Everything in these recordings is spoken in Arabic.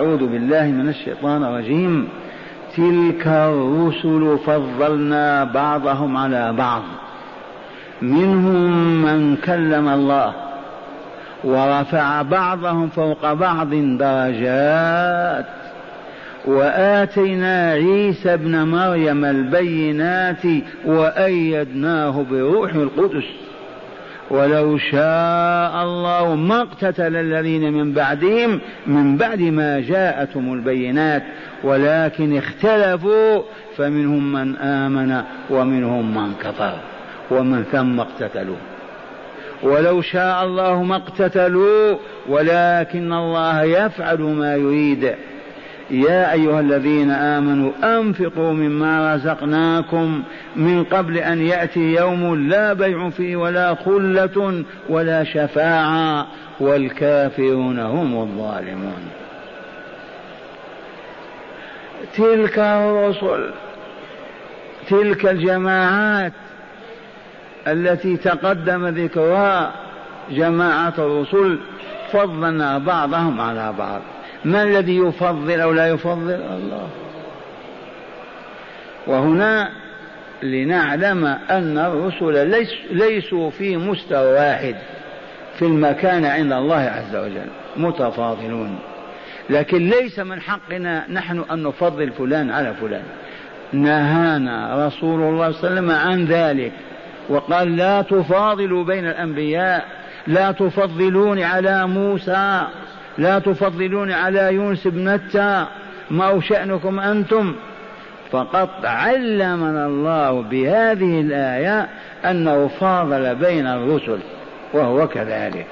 أعوذ بالله من الشيطان الرجيم. تلك الرسل فضلنا بعضهم على بعض. منهم من كلم الله ورفع بعضهم فوق بعض درجات. وآتينا عيسى ابن مريم البينات وأيدناه بروح القدس. ولو شاء الله ما اقتتل الذين من بعدهم من بعد ما جاءتهم البينات ولكن اختلفوا فمنهم من آمن ومنهم من كفر ومن ثم اقتتلوا. ولو شاء الله ما اقتتلوا ولكن الله يفعل ما يريد. يا أيها الذين آمنوا أنفقوا مما رزقناكم من قبل أن يأتي يوم لا بيع فيه ولا خلة ولا شفاعة والكافرون هم الظالمون. تلك الرسل تلك الجماعات التي تقدم ذكرها جماعة الرسل فضلنا بعضهم على بعض. ما الذي يفضل أو لا يفضل الله؟ وهنا لنعلم أن الرسل ليس ليسوا في مستوى واحد في المكان عند الله عز وجل متفاضلون. لكن ليس من حقنا نحن أن نفضل فلان على فلان. نهانا رسول الله صلى الله عليه وسلم عن ذلك وقال لا تفاضلوا بين الأنبياء لا تفضلون على موسى. لا تفضلون على يونس بن متى ما هو شأنكم أنتم. فقد علمنا الله بهذه الآية أنه فاضل بين الرسل وهو كذلك.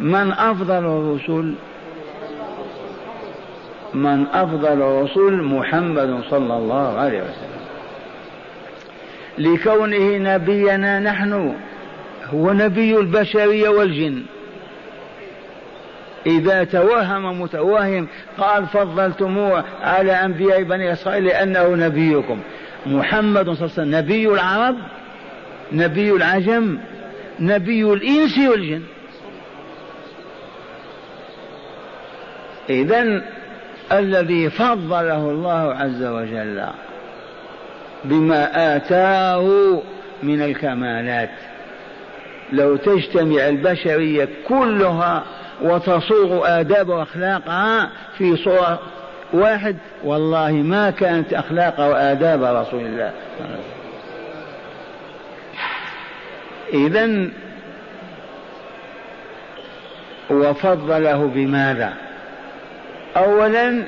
من أفضل الرسل؟ من أفضل الرسل محمد صلى الله عليه وسلم. لكونه نبينا نحن هو نبي البشرية والجن. إذا توهم متوهم قال فضلتموه على أنبياء بني إسرائيل لأنه نبيكم. محمد صلى الله عليه وسلم نبي العرب نبي العجم نبي الإنس والجن. إذا الذي فضله الله عز وجل بما آتاه من الكمالات. لو تجتمع البشرية كلها وتصوغ آداب وأخلاقها في صورة واحد. والله ما كانت أخلاق وآداب رسول الله. إذا وفضله بماذا؟ أولا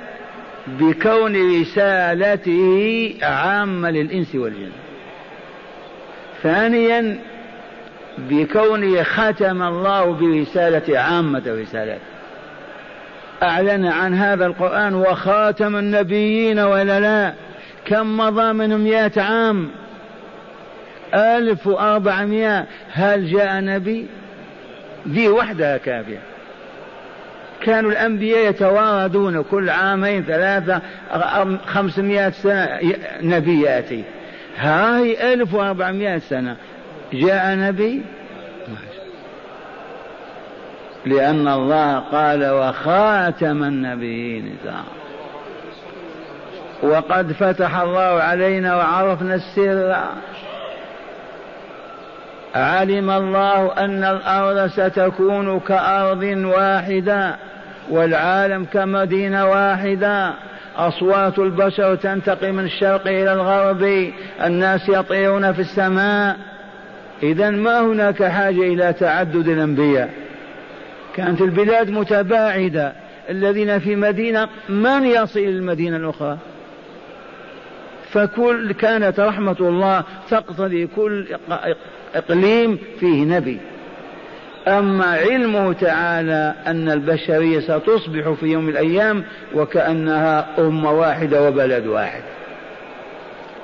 بكون رسالته عامة للإنس والجن. ثانيا بكونه ختم الله برسالة عامة الرسالات. أعلن عن هذا القرآن وخاتم النبيين ولا لا. كم مضى منهم مئة عام؟ ألف وأربعمائة. هل جاء نبي؟ ذي وحدها كافية. كانوا الأنبياء يتواردون كل عامين ثلاثة خمسمائة سنة نبي يأتي. هاي ألف وأربعمائة سنة. جاء نبي؟ لأن الله قال وخاتم النبيين وقد فتح الله علينا وعرفنا السر. علم الله أن الأرض ستكون كأرض واحدة والعالم كمدينة واحدة. أصوات البشر تنتقل من الشرق إلى الغرب الناس يطيرون في السماء. إذا ما هناك حاجة إلى تعدد الأنبياء. كانت البلاد متباعدة. الذين في مدينة من يصل إلى المدينة الأخرى؟ فكل كانت رحمة الله تقتضي كل إقليم فيه نبي. أما علمه تعالى أن البشرية ستصبح في يوم من الأيام وكأنها أمة واحدة وبلد واحد.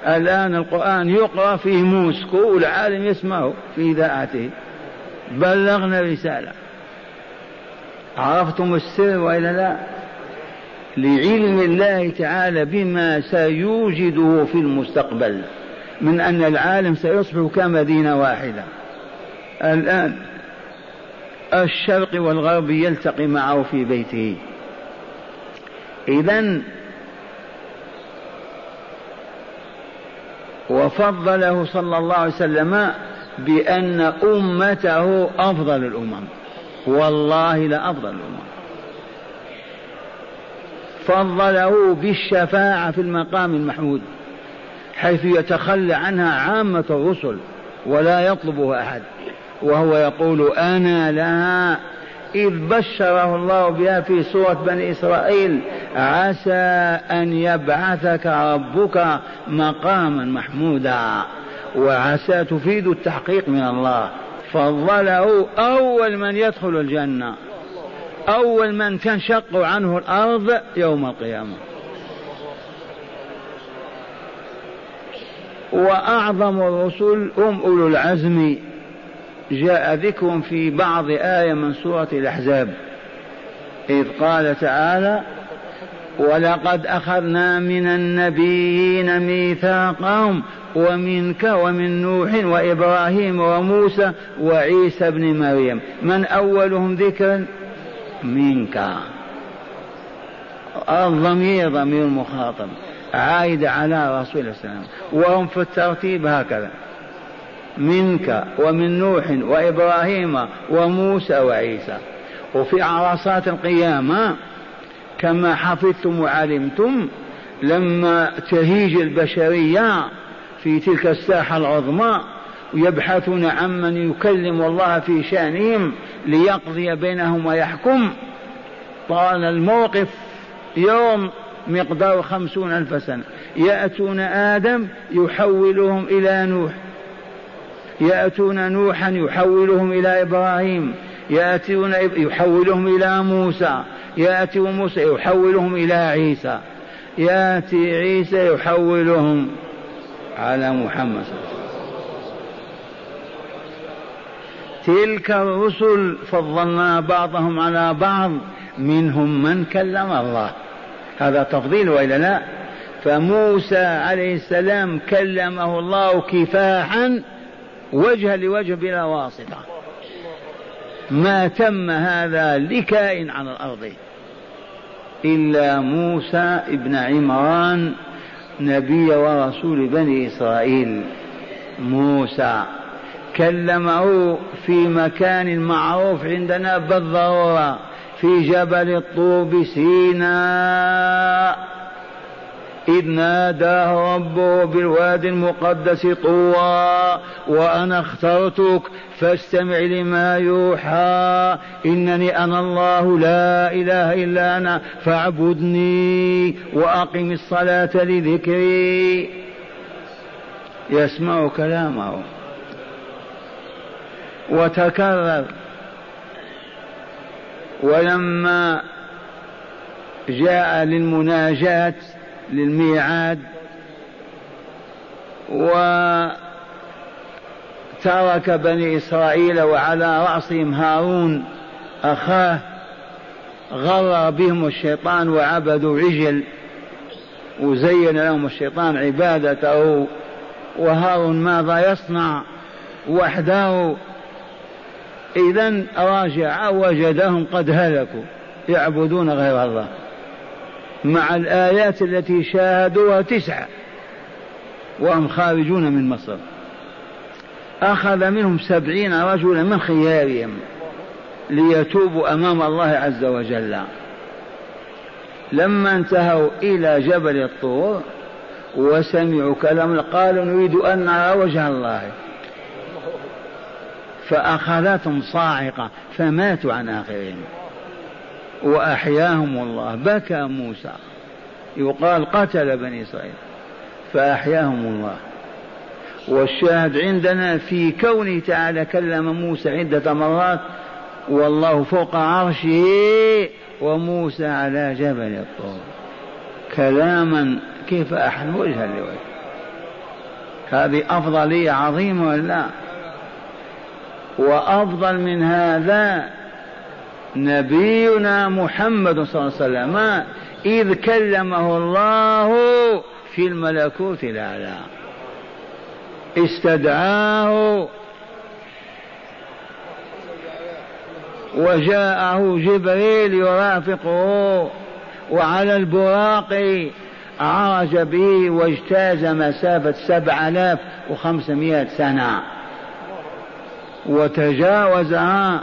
الآن القرآن يقرأ في موسكو والعالم يسمعه في إذاعته. بلغنا رسالة عرفتم السر وإلا لا؟ لعلم الله تعالى بما سيوجده في المستقبل من أن العالم سيصبح كمدينة واحدة. الآن الشرق والغرب يلتقي معه في بيته. إذا وفضله صلى الله عليه وسلم بأن أمته أفضل الأمم. والله لأفضل الأمم. فضله بالشفاعة في المقام المحمود حيث يتخلى عنها عامة الرسل ولا يطلبها أحد. وهو يقول أنا لها إذ بشره الله بها في سورة بني إسرائيل عسى أن يبعثك ربك مقاما محمودا. وعسى تفيد التحقيق من الله. فضله أول من يدخل الجنة. أول من تنشق عنه الأرض يوم القيامة. وأعظم الرسل هم أولو العزم. جاء ذكر في بعض آية من سورة الأحزاب. إذ قال تعالى ولقد أخذنا من النبيين ميثاقهم ومنك ومن نوح وإبراهيم وموسى وعيسى بن مريم. من أولهم ذكرا؟ منك. الضمير ضمير المخاطب عائد على رسول الله وسلم. وهم في الترتيب هكذا. منك ومن نوح وإبراهيم وموسى وعيسى. وفي عرصات القيامة كما حفظتم وعلمتم لما تهيج البشرية في تلك الساحة العظمى ويبحثون عمن يكلم الله في شأنهم ليقضي بينهم ويحكم. طال الموقف يوم مقدار خمسون ألف سنة. يأتون آدم يحولهم إلى نوح. يأتون نوحا يحولهم إلى إبراهيم. يأتون يحولهم إلى موسى. يأتي موسى يحولهم إلى عيسى. يأتي عيسى يحولهم على محمد. صلى الله عليه وسلم تلك الرسل فضلنا بعضهم على بعض منهم من كلم الله. هذا تفضيل وإلا لا؟ فموسى عليه السلام كلمه الله كفاحا وجها لوجه بلا واسطة. ما تم هذا لكائن على الأرض. إلا موسى ابن عمران نبي ورسول بني إسرائيل. موسى كلمه في مكان معروف عندنا بالضرورة في جبل الطور بسيناء إذ ناداه ربه بالوادي المقدس طوى وأنا اخترتك فاستمع لما يوحى إنني أنا الله لا إله إلا أنا فاعبدني وأقم الصلاة لذكري. يسمع كلامه. وتكرر. ولما جاء للمناجاة للميعاد وترك بني إسرائيل وعلى رأسهم هارون أخاه غر بهم الشيطان وعبدوا عجل وزين لهم الشيطان عبادته. وهارون ماذا يصنع؟ وحده. إذا راجع وجدهم قد هلكوا يعبدون غير الله. مع الآيات التي شاهدوها تسعة وهم خارجون من مصر. أخذ منهم سبعين رجلا من خيارهم ليتوبوا أمام الله عز وجل. لما انتهوا إلى جبل الطور وسمعوا كلام قالوا نريد أن نرى وجه الله. فأخذتهم صاعقة فماتوا عن آخرهم. وأحياهم الله. بكى موسى. يقال قتل بني إسرائيل. فأحياهم الله. والشاهد عندنا في كونه تعالى كلم موسى عدة مرات والله فوق عرشه وموسى على جبل الطور. كلاما كيف أحد وجها لوجه هذه أفضلية عظيمة ولا؟ لا وأفضل من هذا نبينا محمد صلى الله عليه وسلم إذ كلمه الله في الملكوت الأعلى. استدعاه وجاءه جبريل يرافقه وعلى البراق عرج به واجتاز مسافة سبع آلاف وخمسمائة سنة. وتجاوزها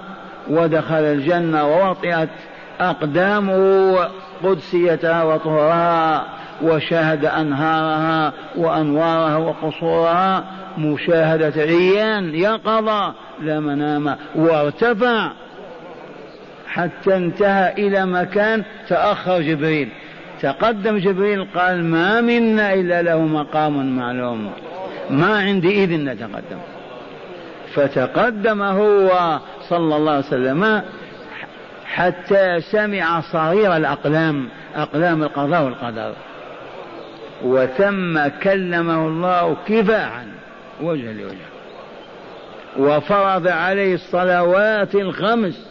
ودخل الجنة ووطئت أقدامه قدسيتها وطهرها وشاهد أنهارها وأنوارها وقصورها مشاهدة عيان يقظة لا منام وارتفع حتى انتهى إلى مكان تأخر جبريل. تقدم جبريل قال ما منا إلا له مقام معلوم. ما عندي إذن نتقدم. فتقدم هو صلى الله عليه وسلم حتى سمع صغير الأقلام أقلام القضاء والقدر. وثم كلمه الله كفاحا وجه لوجه وفرض عليه الصلوات الخمس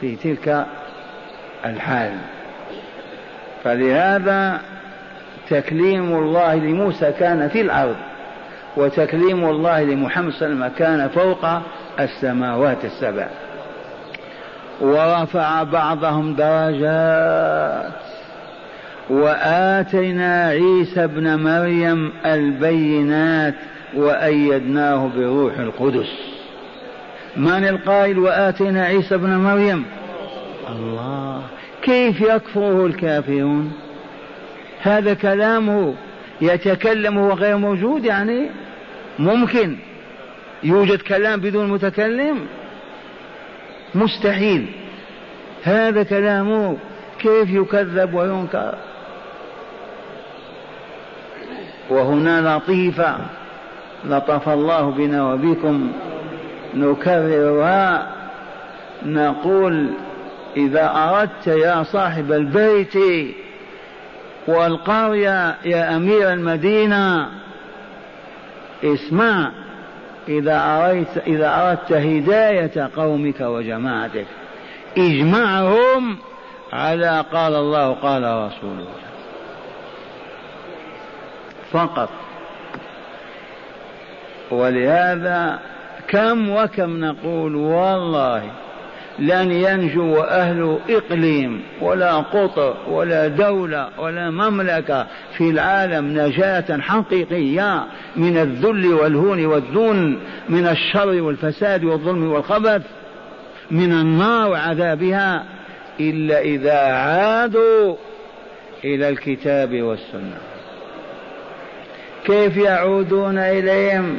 في تلك الحال. فلهذا تكليم الله لموسى كان في الأرض وتكليم الله لمحمد صلى الله عليه وسلم كان فوق السماوات السبع. ورفع بعضهم درجات. وآتينا عيسى ابن مريم البينات وأيدناه بروح القدس. من القائل وآتينا عيسى ابن مريم؟ الله. كيف يكفره الكافرون؟ هذا كلامه يتكلم وهو غير موجود يعني؟ ممكن. يوجد كلام بدون متكلم؟ مستحيل. هذا كلامه كيف يكذب وينكر؟ وهنا لطيفة لطف الله بنا وبكم. نكررها نقول إذا أردت يا صاحب البيت والقرية يا أمير المدينة اسمع إذا أردت إذا أردت هداية قومك وجماعتك اجمعهم على قال الله قال رسوله. فقط. ولهذا كم وكم نقول والله لن ينجو أهل إقليم ولا قطر ولا دولة ولا مملكة في العالم نجاة حقيقية من الذل والهون والذون من الشر والفساد والظلم والخبث من النار وعذابها إلا إذا عادوا إلى الكتاب والسنة. كيف يعودون إليهم؟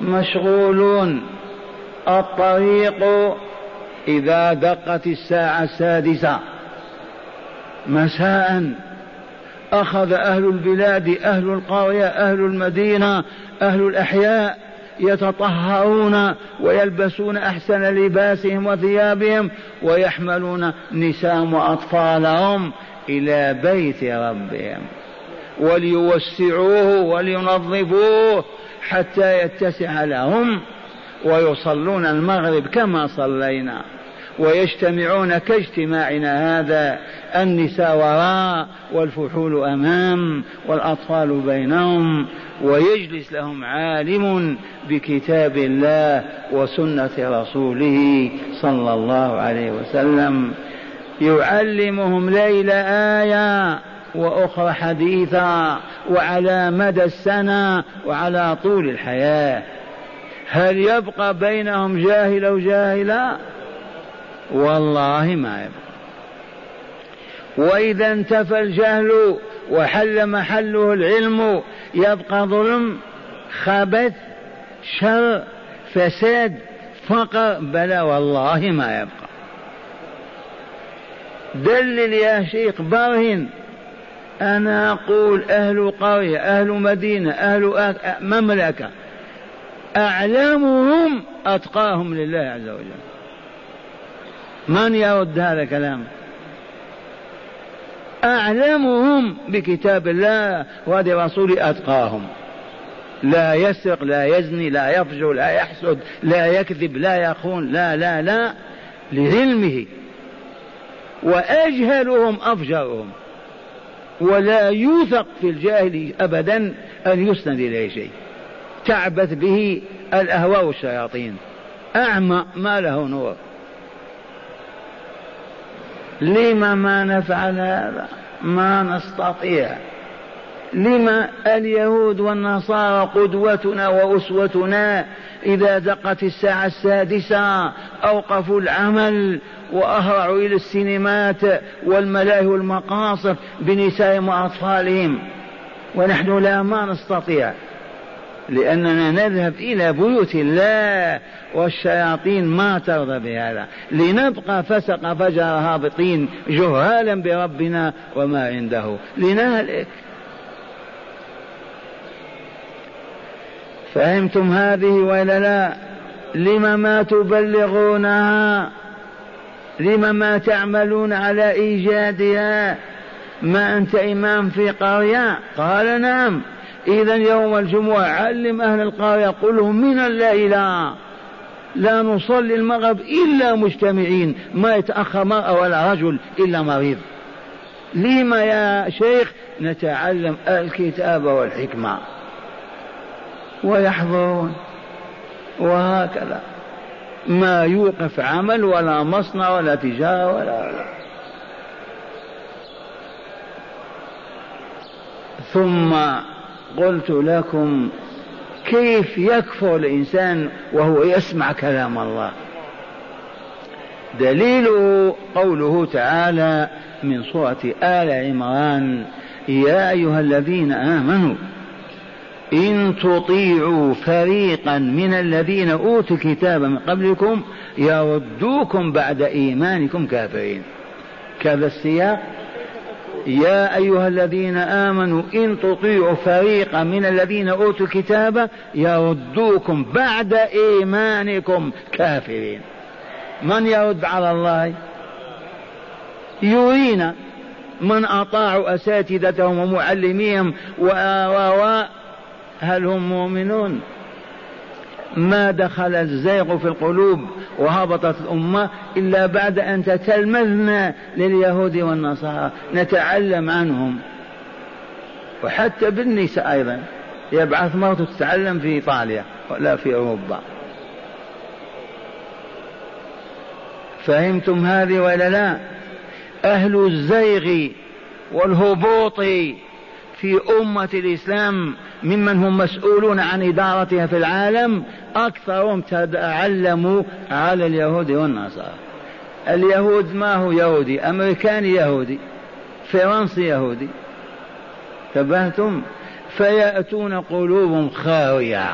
مشغولون. الطريق إذا دقت الساعة السادسة مساء أخذ أهل البلاد أهل القرية أهل المدينة أهل الأحياء يتطهرون ويلبسون أحسن لباسهم وثيابهم ويحملون نساء وأطفالهم إلى بيت ربهم وليوسعوه ولينظفوه حتى يتسع لهم ويصلون المغرب كما صلينا ويجتمعون كاجتماعنا هذا النساء وراء والفحول أمام والأطفال بينهم ويجلس لهم عالم بكتاب الله وسنة رسوله صلى الله عليه وسلم يعلمهم ليل آية وأخرى حديثا وعلى مدى السنة وعلى طول الحياة هل يبقى بينهم جاهل أو جاهلا والله ما يبقى. وإذا انتفى الجهل وحل محله العلم يبقى ظلم خبث شر فساد فقر بلى والله ما يبقى. دلل يا شيخ برهن. أنا أقول أهل قرية أهل مدينة أهل مملكة. أعلمهم أتقاهم لله عز وجل. من يرد هذا الكلام؟ أعلمهم بكتاب الله وهدي رسوله أتقاهم. لا يسرق لا يزني لا يفجر لا يحسد لا يكذب لا يخون لا لا لا لعلمه. وأجهلهم أفجرهم. ولا يوثق في الجاهل أبدا أن يسند إليه شيء. تعبث به الأهواء والشياطين. أعمى ما له نور. لما ما نفعل هذا؟ ما نستطيع. لما اليهود والنصارى قدوتنا وأسوتنا إذا دقت الساعة السادسة أوقفوا العمل وأهرعوا إلى السينمات والملاهي والمقاصف بنسائهم وأطفالهم. ونحن لا ما نستطيع. لأننا نذهب إلى بيوت الله والشياطين ما ترضى بهذا. لنبقى فسق فجر هابطين جهالا بربنا وما عنده. لنهلك فهمتم هذه ولا لا؟ لم ما تبلغونها؟ لم ما تعملون على إيجادها؟ ما أنت إمام في قرية؟ قال نعم. اذا يوم الجمعة علم أهل القريه قل لهم من الليلة لا نصلي المغرب إلا مجتمعين ما يتأخر مرأة ولا رجل إلا مريض. لما يا شيخ؟ نتعلم الكتاب والحكمة. ويحضرون. وهكذا. ما يوقف عمل ولا مصنع ولا تجارة ولا, ولا. ثم قلت لكم كيف يكفر الإنسان وهو يسمع كلام الله؟ دليله قوله تعالى من سورة آل عمران يا أيها الذين آمنوا إن تطيعوا فريقا من الذين أوتوا الكتاب من قبلكم يردوكم بعد إيمانكم كافرين. كذا السياق؟ يا أيها الذين آمنوا إن تطيعوا فريقا من الذين أوتوا الكتاب يردوكم بعد إيمانكم. كافرين. من يرد على الله؟ يرينا. من أطاعوا أساتذتهم ومعلميهم و هل هم مؤمنون؟ ما دخل الزيغ في القلوب وهبطت الأمة إلا بعد أن تتلمذنا لليهود والنصارى. نتعلم عنهم. وحتى بالنساء أيضا. يبعث مرته تتعلم في إيطاليا ولا في أوروبا. فهمتم هذه ولا لا؟ أهل الزيغ والهبوط في أمة الإسلام ممن هم مسؤولون عن إدارتها في العالم أكثرهم تعلموا على اليهود والنصارى. اليهود ما هو يهودي؟ أمريكاني يهودي فرنسي يهودي. تبهتم؟ فيأتون قلوبهم خاوية.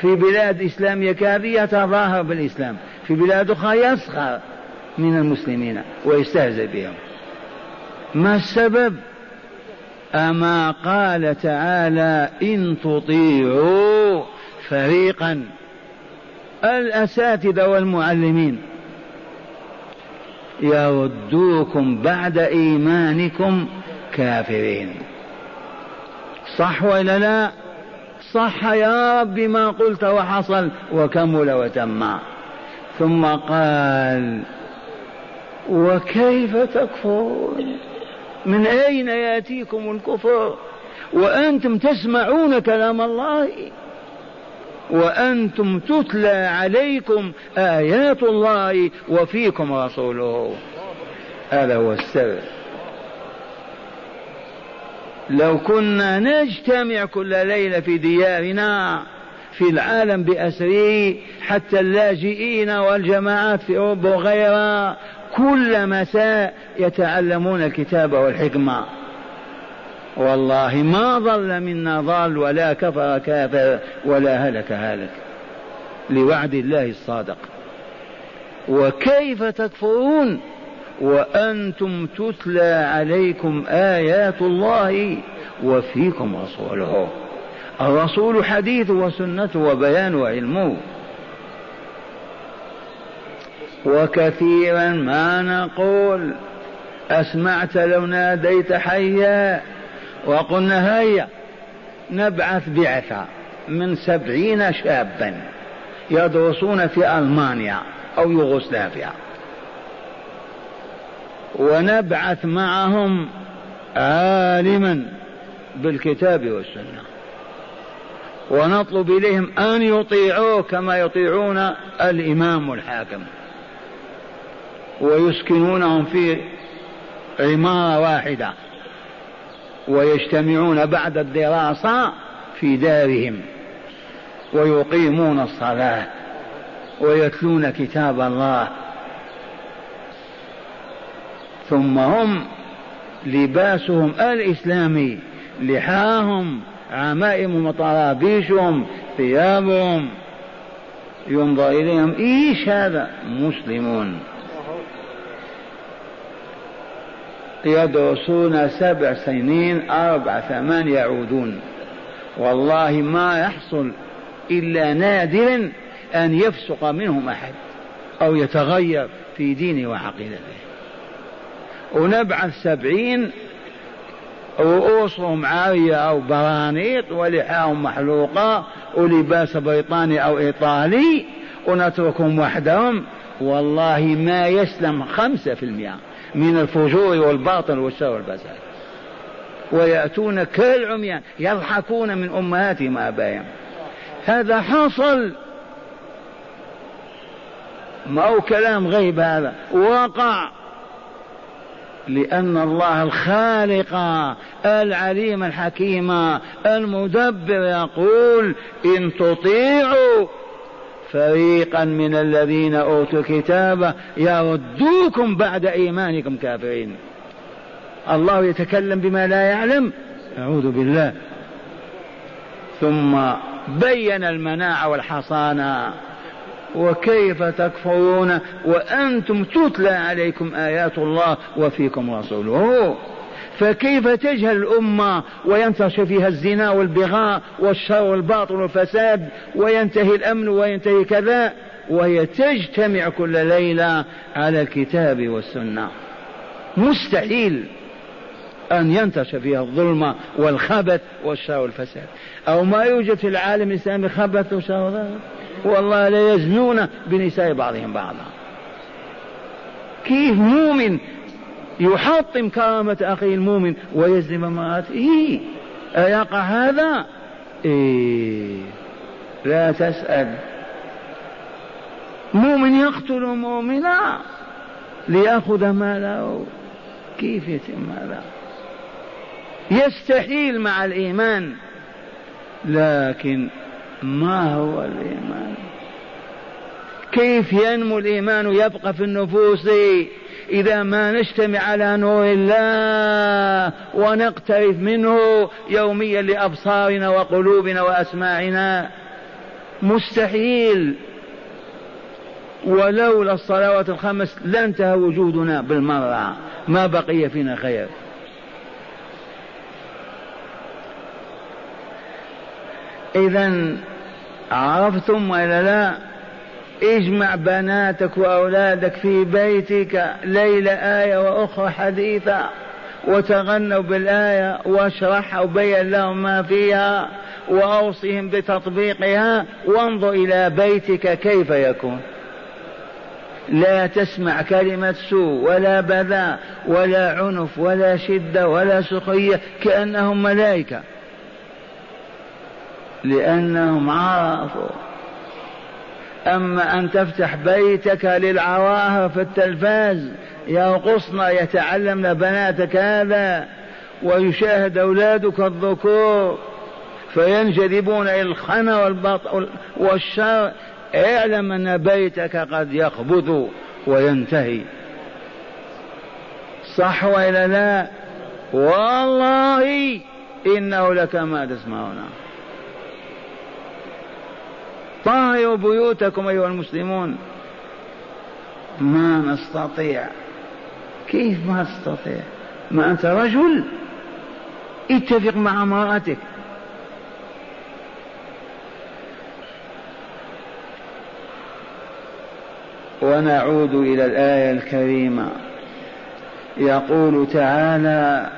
في بلاد إسلامية كافية يتظاهر بالإسلام. في بلاد أخرى يسخر من المسلمين ويستهزئ بهم. ما السبب؟ أما قال تعالى إن تطيعوا فريقا. الأساتذة والمعلمين. يردوكم بعد إيمانكم كافرين. صح ولا لا؟ صح يا رب ما قلت وحصل وكمل وتم. ثم قال وكيف تكفرون؟ من أين يأتيكم الكفر؟ وأنتم تسمعون كلام الله؟ وأنتم تتلى عليكم آيات الله وفيكم رسوله. هذا هو السر. لو كنا نجتمع كل ليلة في ديارنا في العالم بأسره حتى اللاجئين والجماعات في أوروبا وغيرها كل مساء يتعلمون الكتاب والحكمة. والله ما ضل منا ضال ولا كفر كافر ولا هلك هالك لوعد الله الصادق. وكيف تكفرون؟ وأنتم تتلى عليكم آيات الله وفيكم رسوله. الرسول حديث وسنته وبيان وعلمه. وكثيرا ما نقول. أسمعت لو ناديت حيا وقلنا هيا نبعث بعثة من سبعين شابا يدرسون في ألمانيا أو يوغوسلافيا. ونبعث معهم عالما بالكتاب والسنة. ونطلب إليهم أن يطيعوه كما يطيعون الإمام الحاكم. ويسكنونهم في عمارة واحدة ويجتمعون بعد الدراسة في دارهم ويقيمون الصلاة ويتلون كتاب الله. ثم هم لباسهم الإسلامي لحاهم عمائم وطرابيشهم ثيابهم. ينظر إليهم إيش هذا؟ مسلمون. يدرسون سبع سنين أربع ثمان يعودون. والله ما يحصل إلا نادرا أن يفسق منهم أحد أو يتغير في دينه وعقيدته. ونبعث سبعين رؤوسهم عارية أو برانيط ولحاهم محلوقة ولباس بريطاني أو إيطالي ونتركهم وحدهم. والله ما يسلم خمسة في المئة. من الفجور والباطل والشر والفساد ويأتون كالعميان يضحكون من أمهاتهم وآبائهم هذا حصل. ما هو كلام غيب هذا؟ وقع لأن الله الخالق العليم الحكيم المدبر يقول إن تطيعوا فريقا من الذين أوتوا الكتاب يردوكم بعد إيمانكم كافرين. الله يتكلم بما لا يعلم. أعوذ بالله. ثم بين المناعة والحصانة. وكيف تكفرون وأنتم تتلى عليكم آيات الله وفيكم رسوله. فكيف تجهل الأمة وينتشر فيها الزنا والبغاء والشر والباطل والفساد؟ وينتهي الأمن وينتهي كذا؟ وهي تجتمع كل ليلة على الكتاب والسنة. مستحيل أن ينتشر فيها الظلمة والخبث والشر والفساد. أو ما يوجد في العالم الإسلامي خبث وشر والله لا يزنون بنساء بعضهم بعضا. كيف مؤمن يحطم كرامة أخيه المؤمن ويزني بامرأته إيه أيقع هذا؟ إيه. لا تسأل. مؤمن يقتل مؤمنا ليأخذ ماله. كيف يتم هذا؟ يستحيل مع الإيمان لكن ما هو الإيمان؟ كيف ينمو الإيمان يبقى في النفوس؟ إذا ما نجتمع على نور الله ونقترف منه يوميا لأبصارنا وقلوبنا وأسماعنا. مستحيل. ولولا الصلوات الخمس لانتهى وجودنا بالمرة. ما بقي فينا خير. إذا عرفتم ولا لا؟ اجمع بناتك وأولادك في بيتك ليلة آية وأخرى حديثة. وتغنوا بالآية واشرحها وبين لهم ما فيها وأوصهم بتطبيقها. وانظر إلى بيتك كيف يكون. لا تسمع كلمة سوء ولا بذاء ولا عنف ولا شدة ولا سخرية كأنهم ملائكة. لأنهم عرفوا أما أن تفتح بيتك للعواهر في التلفاز يرقصن يتعلمن بناتك هذا ويشاهد أولادك الذكور فينجذبون إلى الخنا والبطء والشر. اعلم أن بيتك قد يخبث وينتهي. صح وإلا لا؟ والله إنه لكما تسمعون. طهروا بيوتكم أيها المسلمون. ما نستطيع. كيف ما تستطيع ما أنت رجل؟ اتفق مع امرأتك. ونعود إلى الآية الكريمة. يقول تعالى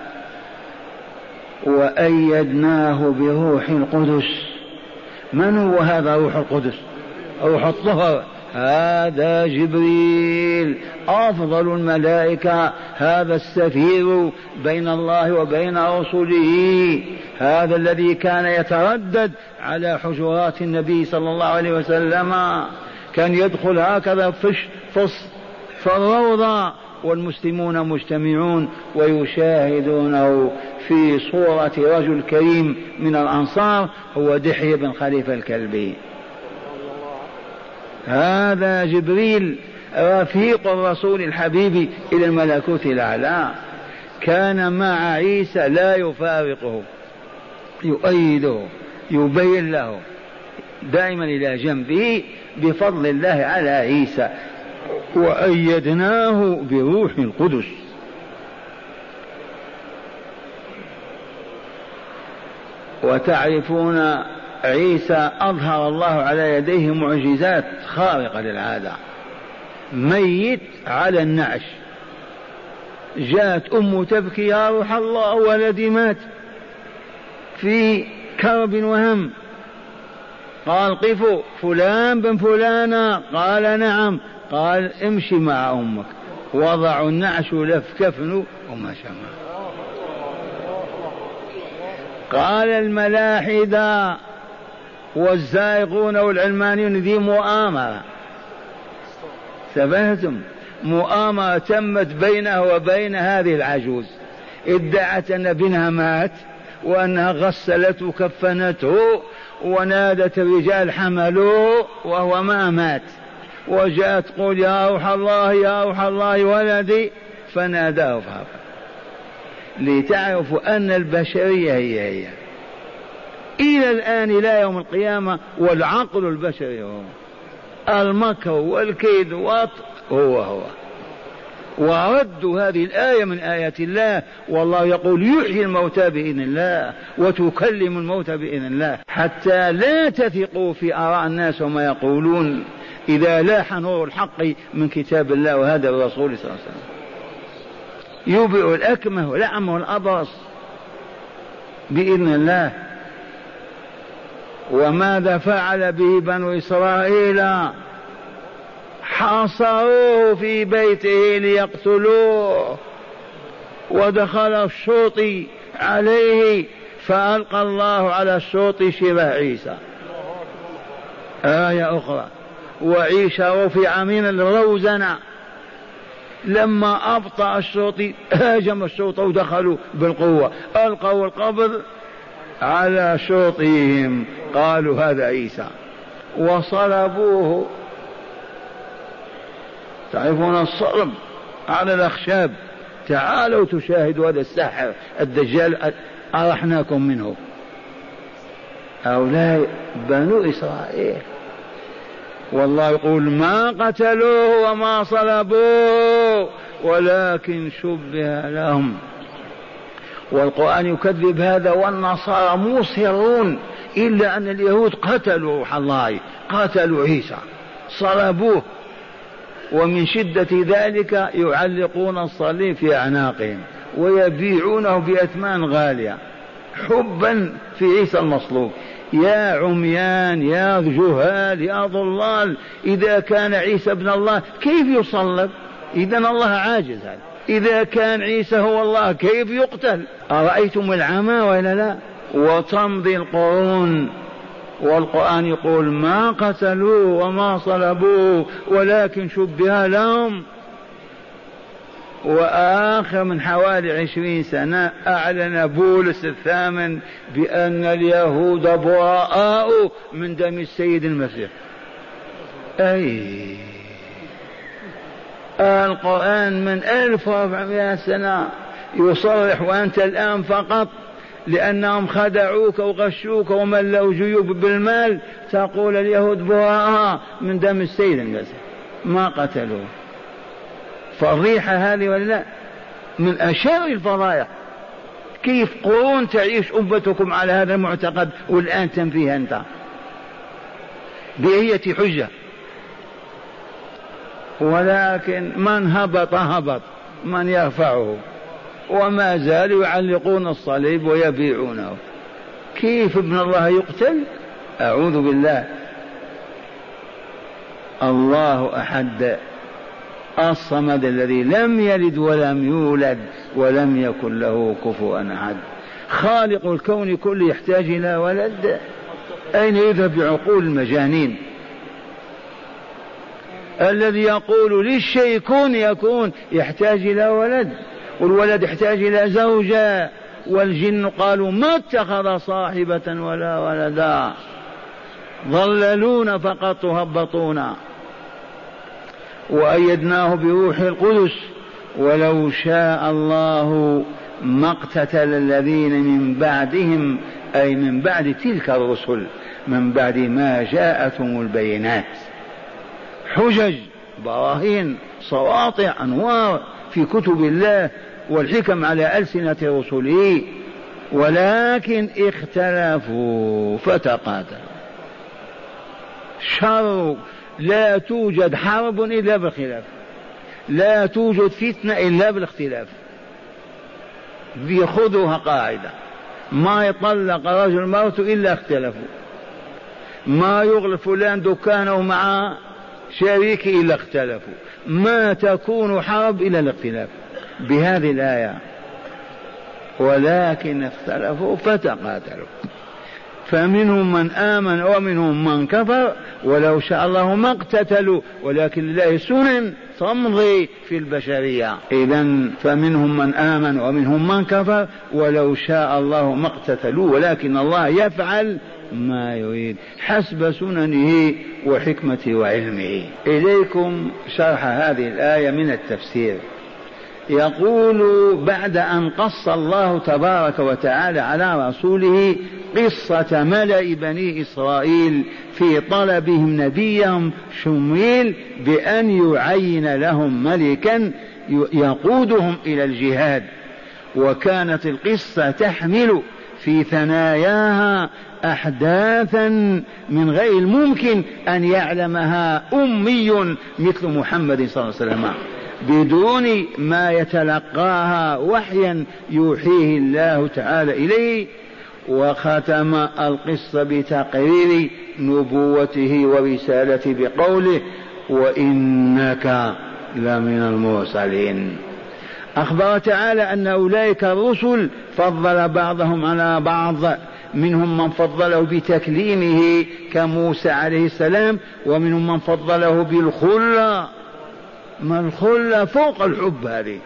وأيدناه بروح القدس. من هو هذا روح القدس؟ روح الطهر هذا جبريل. أفضل الملائكة. هذا السفير بين الله وبين رسله. هذا الذي كان يتردد على حجرات النبي صلى الله عليه وسلم. كان يدخل هكذا فش فص في الروضة. والمسلمون مجتمعون ويشاهدونه. في صورة رجل كريم من الأنصار هو دحية بن خليفة الكلبي. هذا جبريل رفيق الرسول الحبيب إلى الملكوت الأعلى. كان مع عيسى لا يفارقه يؤيده يبين له. دائما إلى جنبه بفضل الله على عيسى. وأيدناه بروح القدس. وتعرفون عيسى أظهر الله على يديه معجزات خارقة للعادة. ميت على النعش. جاءت أمه تبكي يا روح الله ولدي مات. في كرب وهم. قال قفوا فلان بن فلانة قال نعم. قال امشي مع أمك. وضعوا النعش لف كفنه وما شمع. قال الملاحدة والزائغون والعلمانيون ذي مؤامرة. سبهتم مؤامرة تمت بينه وبين هذه العجوز. ادعت أن ابنها مات وأنها غسلته وكفنته ونادت الرجال حملوه وهو ما مات. وجاءت تقول يا روح الله يا روح الله ولدي. فناداه فهب لتعرفوا أن البشرية هي هي. إلى الآن إلى يوم القيامة والعقل البشري هو. المكر والكيد هو هو. ورد هذه الآية من آيات الله والله يقول يحيي الموتى بإذن الله وتكلم الموتى بإذن الله حتى لا تثقوا في آراء الناس وما يقولون إذا لاح نور الحق من كتاب الله وهذا الرسول صلى الله عليه وسلم. يبرئ الأكمه والأعمى والأبرص بإذن الله. وماذا فعل به بنو إسرائيل؟ حاصروه في بيته ليقتلوه. ودخل الشوطي عليه فألقى الله على الشوط شبه عيسى. آية أخرى. وعيسى رفع من الروزنة. لما أبطأ الشوطي هاجم الشوط ودخلوا بالقوة. ألقوا القبض على شوطهم قالوا هذا عيسى. وصلبوه. تعرفون الصلب على الأخشاب؟ تعالوا تشاهدوا هذا الساحر الدجال أرحناكم منه. هؤلاء بنو إسرائيل. والله يقول ما قتلوه وما صلبوه. ولكن شبه لهم. والقرآن يكذب هذا والنصارى مصرون إلا أن اليهود قتلوا روح الله قتلوا عيسى صلبوه. ومن شدة ذلك يعلقون الصليب في أعناقهم ويبيعونه بأثمان غالية حبا في عيسى المصلوب. يا عميان يا جهال يا ضلال إذا كان عيسى ابن الله كيف يصلب؟ إذا الله عاجز هذا. إذا كان عيسى هو الله كيف يقتل؟ أرأيتم العمى ولا لا؟ وتمضي القرون. والقرآن يقول ما قتلوه وما صلبوه ولكن شبه لهم. وآخر من حوالي عشرين سنة أعلن بولس الثامن بأن اليهود براء من دم السيد المسيح. أي. القرآن من ألف وأربعمائة سنة يصرح وأنت الآن فقط لأنهم خدعوك وغشوك وملوا جيوب بالمال. تقول اليهود براء من دم السيد المسيح ما قتلوه. فضيحة هذه ولا لا؟ من أشر الفضايح كيف قرون تعيش أمتكم على هذا المعتقد والآن تنفيها أنت؟ بأية حجة؟ ولكن من هبط هبط من يرفعه. وما زالوا يعلقون الصليب ويبيعونه. كيف ابن الله يقتل؟ أعوذ بالله. الله أحد الصمد الذي لم يلد ولم يولد ولم يكن له كفوا أحد. خالق الكون كله يحتاج إلى ولد. أين يذهب بعقول المجانين؟ الذي يقول للشيء كن يكون يحتاج إلى ولد والولد يحتاج إلى زوجة والجن قالوا ما اتخذ صاحبة ولا ولدا. ضللون فقط تهبطون وأيدناه بروح القدس ولو شاء الله ما اقتتل الذين من بعدهم أي من بعد تلك الرسل من بعد ما جاءتهم البينات. حجج براهين سواطع أنوار في كتب الله والحكم على ألسنة رسله ولكن اختلفوا فتقاتلوا. شر لا توجد حرب إلا بالخلاف لا توجد فتنة إلا بالاختلاف. بيخذوها قاعدة. ما يطلق رجل مرته إلا اختلفوا. ما يغلق فلان دكانه مع شريكه إلا اختلفوا. ما تكون حرب إلا الاختلاف. بهذه الآية. ولكن اختلفوا فتقاتلوا. فمنهم من آمن ومنهم من كفر. ولو شاء الله ما اقتتلوا. ولكن لله سنن تمضي في البشرية. إذا فمنهم من آمن ومنهم من كفر. ولو شاء الله ما اقتتلوا. ولكن الله يفعل ما يريد حسب سننه وحكمته وعلمه. إليكم شرح هذه الآية من التفسير. يقول بعد أن قص الله تبارك وتعالى على رسوله قصة ملأ بني إسرائيل في طلبهم نبيهم شميل بأن يعين لهم ملكا يقودهم إلى الجهاد. وكانت القصة تحمل في ثناياها أحداثا من غير الممكن أن يعلمها أمي مثل محمد صلى الله عليه وسلم بدون ما يتلقاها وحيا يوحيه الله تعالى إليه وختم القصة بتقرير نبوته ورسالته بقوله وإنك لمن المرسلين أخبر تعالى أن أولئك الرسل فضل بعضهم على بعض منهم من فضله بتكليمه كموسى عليه السلام ومنهم من فضله بالخلة. ما الخلة؟ فوق الحب هذه.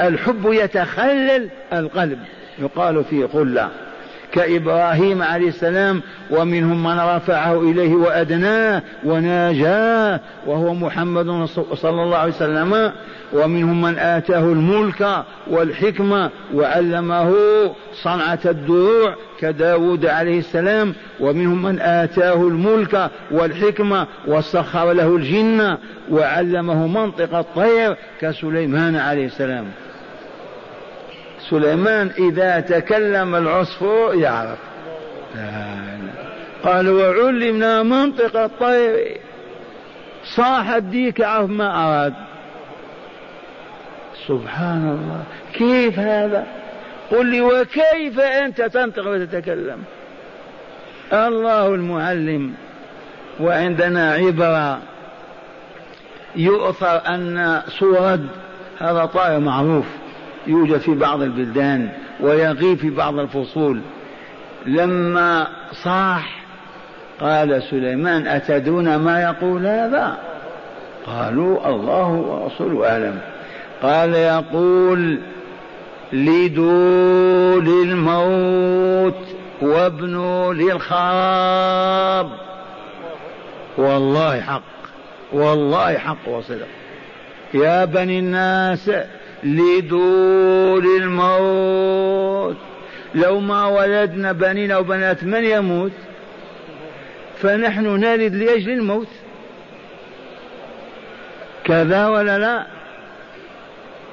الحب يتخلل القلب يقال فيه خلة. كإبراهيم عليه السلام ومنهم من رفعه إليه وأدناه وناجاه وهو محمد صلى الله عليه وسلم ومنهم من آتاه الملك والحكمة وعلمه صنعة الدروع كداود عليه السلام ومنهم من آتاه الملك والحكمة وسخر له الجن وعلمه منطق الطير كسليمان عليه السلام. سليمان إذا تكلم العصفور يعرف. قال وعلمنا منطق الطير. صاح الديك عرف ما أراد. سبحان الله. كيف هذا؟ قل لي وكيف أنت تنطق وتتكلم؟ الله المعلم. وعندنا عبرة. يؤثر أن سورد هذا طائر معروف. يوجد في بعض البلدان ويغيب في بعض الفصول. لما صاح قال سليمان أتدون ما يقول هذا؟ قالوا الله ورسوله أعلم. قال يقول لدوا للموت وابنوا للخراب. والله حق والله حق وصدق. يا بني الناس لدور الموت. لو ما ولدنا بنين أو بنات من يموت؟ فنحن نلد لأجل الموت. كذا ولا لا؟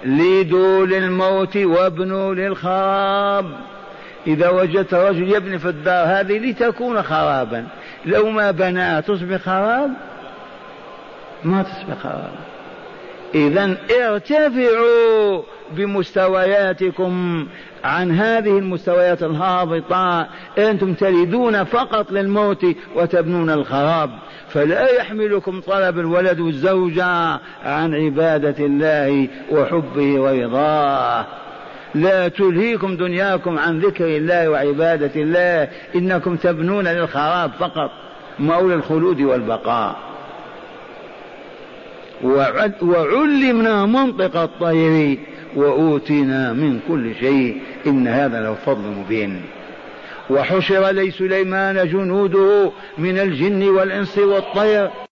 ليدوا للموت وابنوا للخراب. إذا وجدت رجل يبني في الدار هذه لتكون خرابا. لو ما بناها تصبح خراب؟ ما تصبح خرابا إذا ارتفعوا بمستوياتكم عن هذه المستويات الهابطة. أنتم تريدون فقط للموت وتبنون الخراب. فلا يحملكم طلب الولد والزوجة عن عبادة الله وحبه ورضاه. لا تلهيكم دنياكم عن ذكر الله وعبادة الله. إنكم تبنون للخراب فقط. مولى الخلود والبقاء. وعلمنا منطق الطير وأوتينا من كل شيء. إن هذا له فضل مبين. وحشر لسليمان جنوده من الجن والإنس والطير.